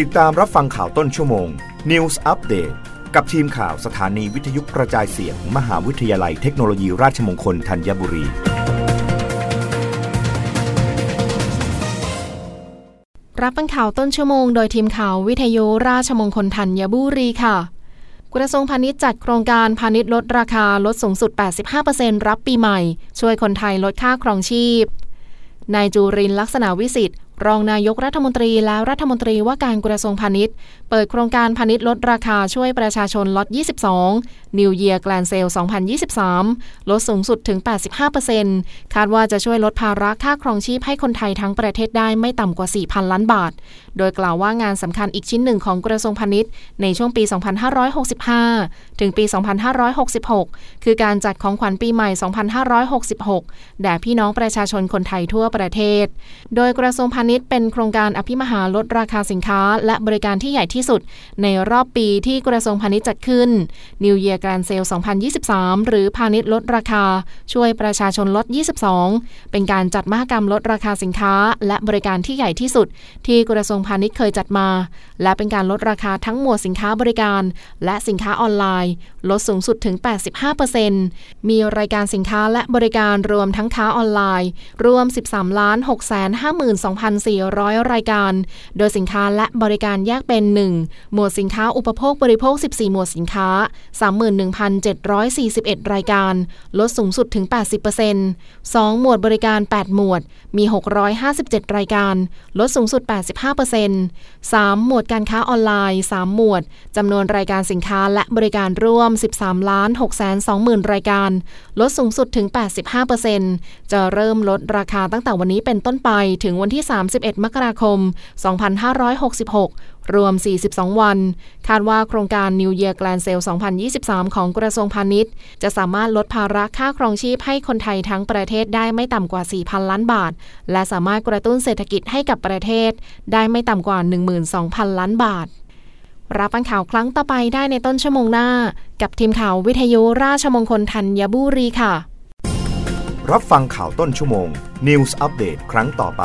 ติดตามรับฟังข่าวต้นชั่วโมง News Update กับทีมข่าวสถานีวิทยุกระจายเสียงมมหาวิทยาลัยเทคโนโลยีราชมงคลธัญบุรี รับฟังข่าวต้นชั่วโมงโดยทีมข่าววิทยุราชมงคลธัญบุรีค่ะ กระทรวงพาณิชย์จัดโครงการพาณิชย์ลดราคาลดสูงสุด 85%รับปีใหม่ ช่วยคนไทยลดค่าครองชีพนายจูรินลักษณะวิสิทธิ์รองนายกรัฐมนตรีและรัฐมนตรีว่าการกระทรวงพาณิชย์ เปิดโครงการพาณิชย์ลดราคาช่วยประชาชนลด22 New Year Grand Sale 2023 ลดสูงสุดถึง 85%คาดว่าจะช่วยลดภาระค่าครองชีพให้คนไทยทั้งประเทศได้ไม่ต่ำกว่า 4,000 ล้านบาท โดยกล่าวว่างานสำคัญอีกชิ้นหนึ่งของกระทรวงพาณิชย์ ในช่วงปี 2565 ถึงปี 2566 คือการจัดของขวัญปีใหม่ 2566 แด่พี่น้องประชาชนคนไทยทั่วประเทศ โดยกระทรวงพาณิชย์เป็นโครงการอภิมหาลดราคาสินค้า และบริการที่ใหญ่ที่สุด ในรอบปีที่กระทรวงพาณิชย์จัดขึ้น New Year Grand Sale 2023 หรือพาณิชย์ลดราคา ช่วยประชาชนลด 22 เป็นการจัดมหกรรมลดราคาสินค้า และบริการที่ใหญ่ที่สุด ที่กระทรวงพาณิชย์เคยจัดมา และเป็นการลดราคาทั้งหมวดสินค้าบริการ และสินค้าออนไลน์ ลดสูงสุดถึง 85%มีรายการสินค้าและบริการรวมทั้งค้าออนไลน์ รวม 13ล้าน6 52,400 รายการ โดยสินค้าและบริการแยกเป็น 1 หมวดสินค้าอุปโภคบริโภค 14 หมวดสินค้า 31,741 รายการ ลดสูงสุดถึง 80% 2 หมวดบริการ 8 หมวด มี 657 รายการ ลดสูงสุด 85% 3 หมวดการค้าออนไลน์ 3 หมวด จำนวนรายการสินค้าและบริการร่วม 13ล้าน6 2 0 0 0 0รายการ ลดสูงสุดถึง 85%จะเริ่มลดราคาตั้งแต่วันนี้เป็นต้นไปถึงวันที่31 มกราคม 2566 รวม 42 วัน คาดว่าโครงการ New Year Grand Sale 2023 ของกระทรวงพาณิชย์ จะสามารถลดภาระค่าครองชีพให้คนไทยทั้งประเทศได้ไม่ต่ำกว่า 4,000 ล้านบาท และสามารถกระตุ้นเศรษฐกิจให้กับประเทศ ได้ไม่ต่ำกว่า 12,000 ล้านบาทรับฟังข่าวครั้งต่อไปได้ในต้นชั่วโมงหน้า กับทีมข่าววิทยุราชมงคลธัญบุรีค่ะ รับฟังข่าวต้นชั่วโมง News อัปเดตครั้งต่อไป